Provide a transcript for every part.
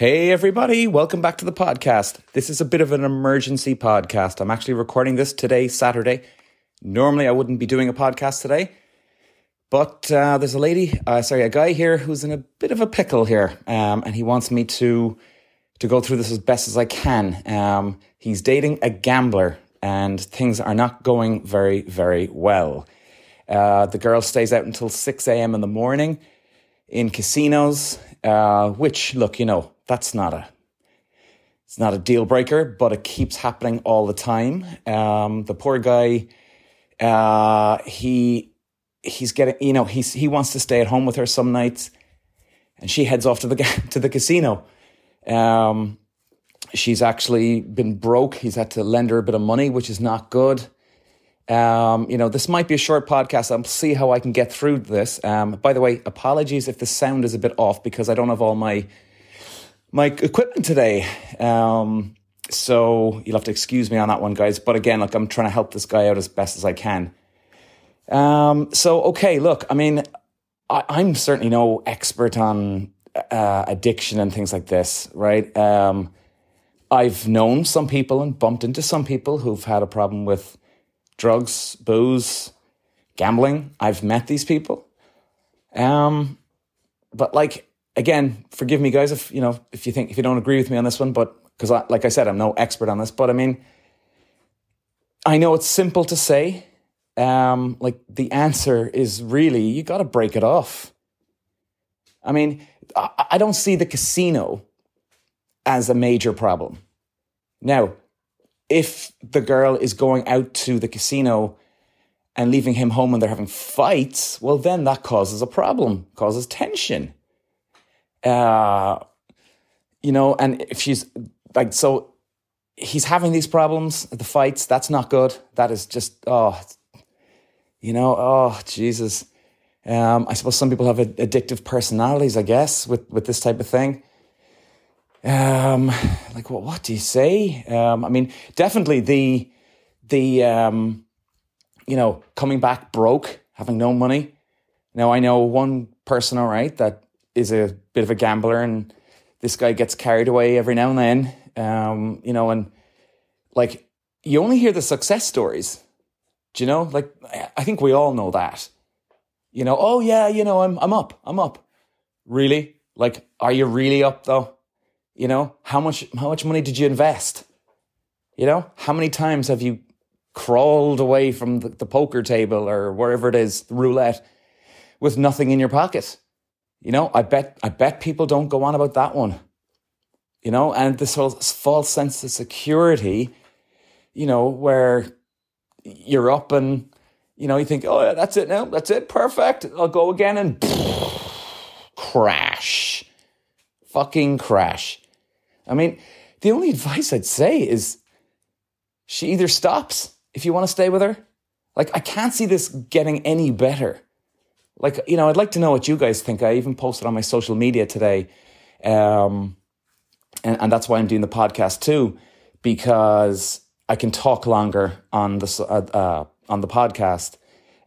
Hey, everybody, welcome back to the podcast. This is a bit of an emergency podcast. I'm actually recording this today, Saturday. Normally, I wouldn't be doing a podcast today, but uh, there's a lady, uh, sorry, a guy here who's in a bit of a pickle here, um, and he wants me to to go through this as best as I can. Um, he's dating a gambler, and things are not going very, very well. Uh, the girl stays out until 6 a.m. in the morning in casinos, uh, which, look, you know, that's not a it's not a deal breaker, but it keeps happening all the time. Um, the poor guy, uh, he he's getting you know he's he wants to stay at home with her some nights, and she heads off to the to the casino. Um, she's actually been broke. He's had to lend her a bit of money, which is not good. Um, you know, this might be a short podcast. I'll see how I can get through this. Um, by the way, apologies if the sound is a bit off because I don't have all my my equipment today. Um, so you'll have to excuse me on that one, guys. But again, like I'm trying to help this guy out as best as I can. Um, so okay, look, I mean, I, am certainly no expert on uh, addiction and things like this, right? Um, I've known some people and bumped into some people who've had a problem with drugs, booze, gambling. I've met these people. Um, but like again, forgive me, guys, if you know if you think if you don't agree with me on this one, but because like I said, I'm no expert on this, but I mean, I know it's simple to say. Um, like the answer is really you got to break it off. I mean, I, I don't see the casino as a major problem. Now, if the girl is going out to the casino and leaving him home when they're having fights, well, then that causes a problem, causes tension. Uh, you know, and if she's like, so he's having these problems, the fights, that's not good. That is just, oh, you know, oh, Jesus. Um, I suppose some people have addictive personalities, I guess, with, with this type of thing. Um, like, what, what do you say? Um, I mean, definitely the, the, um, you know, coming back broke, having no money. Now, I know one person, all right, that is a bit of a gambler, and this guy gets carried away every now and then. Um, you know, and like you only hear the success stories. Do you know? Like I think we all know that. You know, oh yeah, you know, I'm I'm up, I'm up. Really? Like, are you really up though? You know, how much how much money did you invest? You know, how many times have you crawled away from the, the poker table or wherever it is, roulette, with nothing in your pocket? You know, I bet I bet people don't go on about that one. You know, and this whole false sense of security, you know, where you're up and you know you think, oh yeah, that's it now, that's it, perfect. I'll go again and crash, fucking crash. I mean, the only advice I'd say is she either stops if you want to stay with her. Like I can't see this getting any better like you know i'd like to know what you guys think. I even posted on my social media today um, and, and that's why i'm doing the podcast too because i can talk longer on the uh, uh, on the podcast.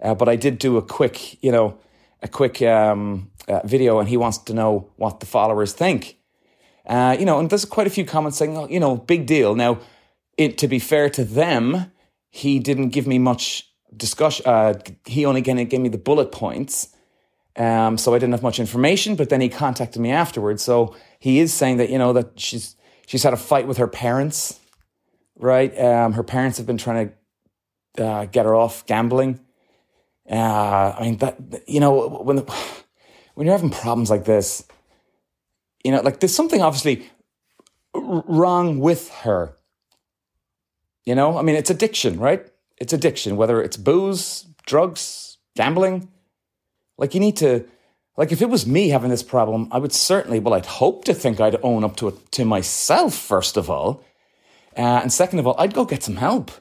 Uh, but i did do a quick you know a quick um, uh, video and he wants to know what the followers think. Uh, you know and there's quite a few comments saying oh, you know big deal. Now it, to be fair to them he didn't give me much discussion. Uh, he only gave, me the bullet points, um, so I didn't have much information. But then he contacted me afterwards. So he is saying that you know that she's she's had a fight with her parents, right? Um, her parents have been trying to uh, get her off gambling. Uh, I mean that you know when the, when you're having problems like this, you know, like there's something obviously wrong with her. You know, I mean, it's addiction, right? It's addiction, whether it's booze, drugs, gambling. Like you need to, like if it was me having this problem, I would certainly, well, I'd hope to think I'd own up to it to myself, first of all. Uh, and second of all, I'd go get some help.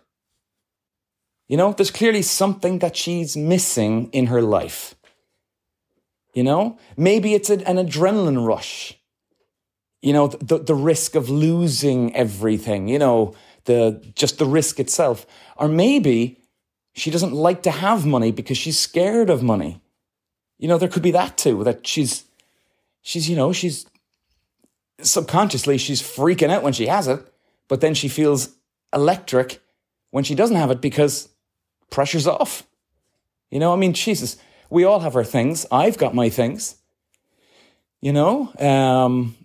You know, there's clearly something that she's missing in her life. You know, maybe it's an adrenaline rush. You know, the, the risk of losing everything, you know, the just the risk itself. Or maybe she doesn't like to have money because she's scared of money. You know, there could be that too, that she's she's, you know, she's subconsciously she's freaking out when she has it, but then she feels electric when she doesn't have it because pressure's off. You know, I mean, Jesus, we all have our things. I've got my things. You know, um,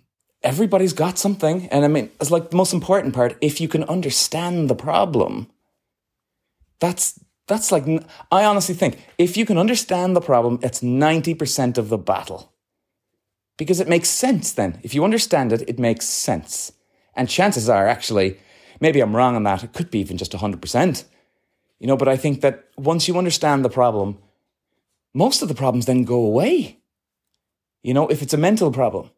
everybody's got something. And I mean, it's like the most important part. If you can understand the problem, that's that's like I honestly think if you can understand the problem, it's ninety percent of the battle because it makes sense. Then, if you understand it, it makes sense. And chances are, actually, maybe I'm wrong on that. It could be even just hundred percent. You know, but I think that once you understand the problem, most of the problems then go away. You know, if it's a mental problem.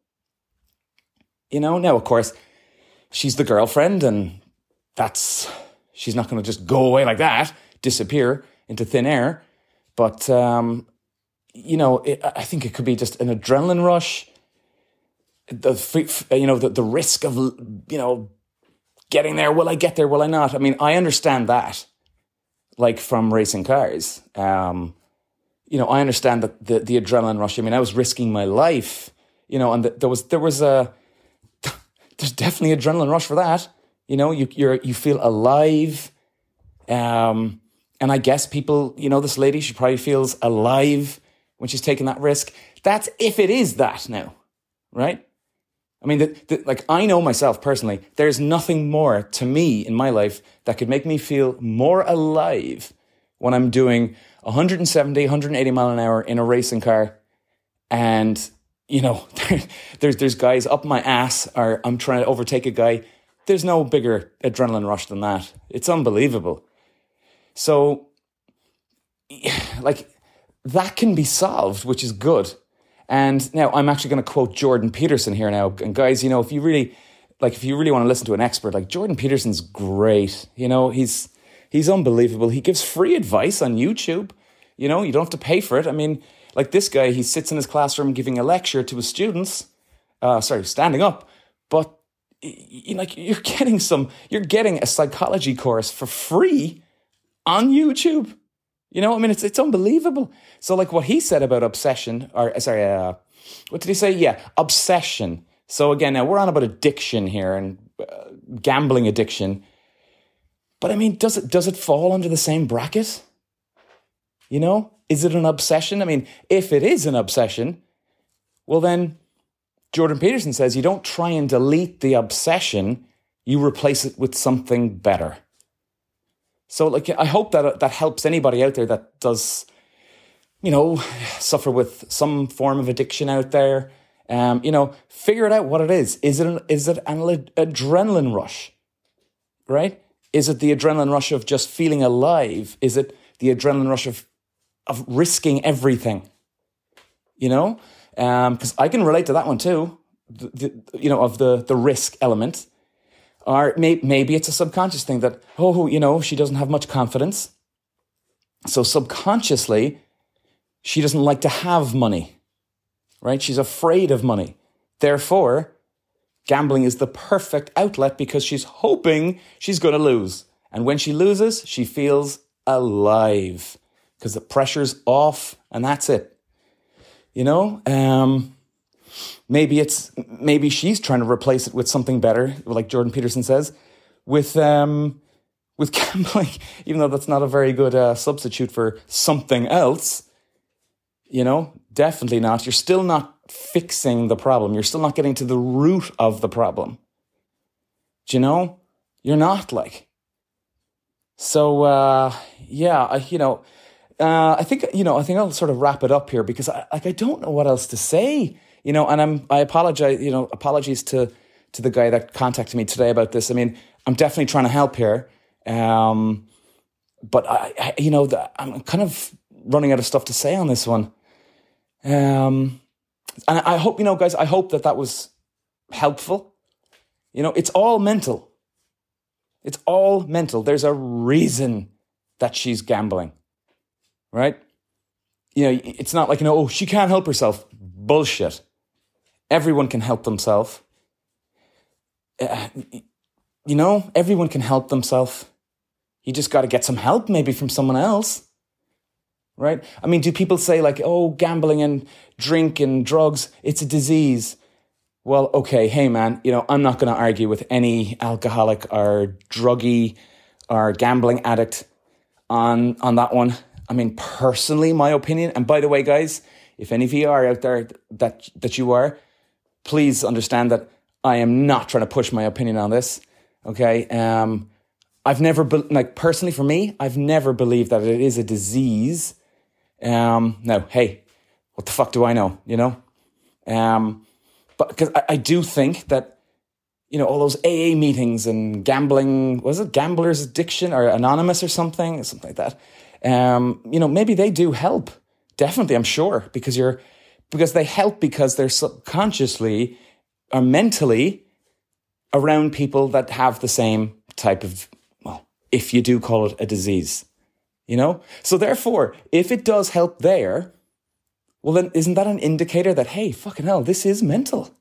You know, now, of course, she's the girlfriend, and that's, she's not going to just go away like that, disappear into thin air. But, um, you know, it, I think it could be just an adrenaline rush. The, you know, the, the risk of, you know, getting there. Will I get there? Will I not? I mean, I understand that, like from racing cars. Um, you know, I understand that the, the adrenaline rush. I mean, I was risking my life, you know, and the, there was there was a there's definitely adrenaline rush for that. You know, you you're you feel alive, um, and I guess people, you know, this lady she probably feels alive when she's taking that risk. That's if it is that now, right? I mean, the, the, like I know myself personally, there's nothing more to me in my life that could make me feel more alive when I'm doing 170, 180 mile an hour in a racing car, and you know, there's there's guys up my ass, or I'm trying to overtake a guy. There's no bigger adrenaline rush than that. It's unbelievable. So, like, that can be solved, which is good. And now I'm actually going to quote Jordan Peterson here now. And guys, you know, if you really like, if you really want to listen to an expert, like Jordan Peterson's great. You know, he's He's unbelievable. He gives free advice on YouTube. You know, you don't have to pay for it. I mean, like this guy, he sits in his classroom giving a lecture to his students. Uh, sorry, standing up, but you like you're getting some. You're getting a psychology course for free on YouTube. You know, I mean, it's it's unbelievable. So, like what he said about obsession, or sorry, uh, what did he say? Yeah, obsession. So again, now we're on about addiction here and uh, gambling addiction. But I mean, does it does it fall under the same bracket? You know, is it an obsession? I mean, if it is an obsession, well then Jordan Peterson says you don't try and delete the obsession, you replace it with something better. So like I hope that that helps anybody out there that does you know, suffer with some form of addiction out there. Um, you know, figure it out what it is. Is it an, is it an adrenaline rush? Right? Is it the adrenaline rush of just feeling alive? Is it the adrenaline rush of of risking everything? You know, because um, I can relate to that one too. The, the, you know, of the the risk element, or may, maybe it's a subconscious thing that oh, you know, she doesn't have much confidence, so subconsciously, she doesn't like to have money, right? She's afraid of money. Therefore, Gambling is the perfect outlet because she's hoping she's going to lose. And when she loses, she feels alive because the pressure's off and that's it. You know, um, maybe it's maybe she's trying to replace it with something better, like Jordan Peterson says, with um, with gambling. Even though that's not a very good uh, substitute for something else, you know, definitely not. You're still not fixing the problem. You're still not getting to the root of the problem. Do you know? You're not like. So uh, yeah, I, you know, uh, I think you know, I think I'll sort of wrap it up here because I like I don't know what else to say. You know, and I'm I apologize. You know, apologies to to the guy that contacted me today about this. I mean, I'm definitely trying to help here. Um, but I, I you know, the, I'm kind of running out of stuff to say on this one. Um, and I hope, you know, guys, I hope that that was helpful. You know, it's all mental. It's all mental. There's a reason that she's gambling, right? You know, it's not like, you know, oh, she can't help herself. Bullshit. Everyone can help themselves. Uh, you know, everyone can help themselves. You just got to get some help maybe from someone else right? I mean, do people say like, oh, gambling and drink and drugs, it's a disease? well, okay, hey man, you know, I'm not going to argue with any alcoholic or druggy or gambling addict on on that one. I mean, personally, my opinion. And by the way, guys, if any of you are out there that that you are, please understand that I am not trying to push my opinion on this. Okay, um, I've never be- like personally for me, I've never believed that it is a disease. Um, no, hey, what the fuck do I know? You know, um, but because I, I do think that you know, all those AA meetings and gambling, was it Gambler's Addiction or Anonymous or something, something like that. Um, you know, maybe they do help. Definitely, I'm sure, because you're, because they help because they're subconsciously or mentally around people that have the same type of, well, if you do call it a disease, you know? So therefore, if it does help there, well, then isn't that an indicator that, hey, fucking hell, this is mental?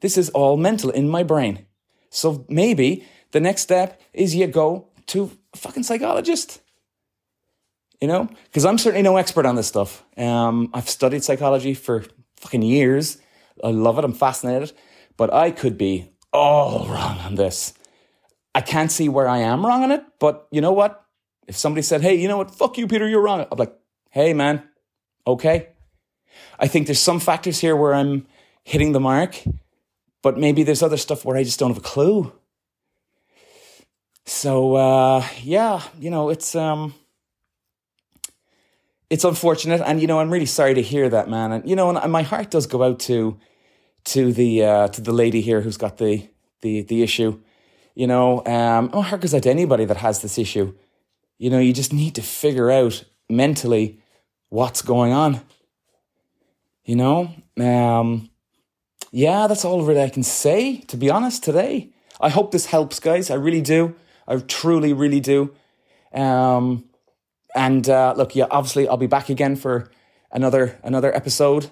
This is all mental in my brain. So maybe the next step is you go to a fucking psychologist. You know, because I'm certainly no expert on this stuff. Um, I've studied psychology for fucking years. I love it. I'm fascinated, but I could be all wrong on this. I can't see where I am wrong on it, but you know what? If somebody said, "Hey, you know what? Fuck you, Peter. You're wrong," I'm like, "Hey, man, okay." I think there's some factors here where I'm hitting the mark, but maybe there's other stuff where I just don't have a clue. So uh, yeah, you know, it's um it's unfortunate and you know, I'm really sorry to hear that, man. And you know, and my heart does go out to to the uh to the lady here who's got the the the issue. You know, um oh heart goes out to anybody that has this issue. You know, you just need to figure out mentally what's going on. You know? Um yeah, that's all really I can say, to be honest, today. I hope this helps, guys. I really do. I truly, really do. Um, and uh, look, yeah, obviously, I'll be back again for another another episode.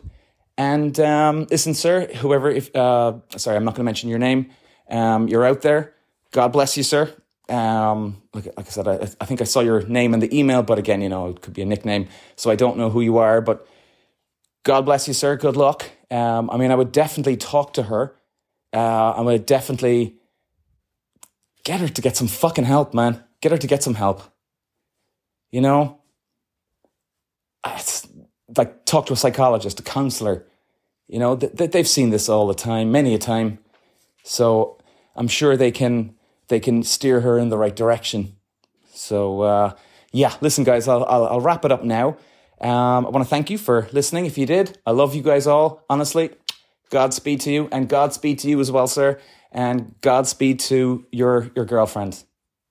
And um, listen, sir, whoever, if uh, sorry, I'm not going to mention your name. Um, you're out there. God bless you, sir. Um, like, like I said, I, I think I saw your name in the email, but again, you know, it could be a nickname, so I don't know who you are. But God bless you, sir. Good luck. Um, I mean, I would definitely talk to her. Uh, I would definitely get her to get some fucking help, man. Get her to get some help. You know, it's like talk to a psychologist, a counselor. You know, th- they've seen this all the time, many a time. So I'm sure they can they can steer her in the right direction. So uh, yeah, listen, guys, I'll, I'll, I'll wrap it up now. Um, I want to thank you for listening. If you did, I love you guys all. Honestly, Godspeed to you, and Godspeed to you as well, sir. And Godspeed to your your girlfriend.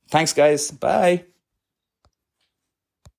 Thanks, guys. Bye.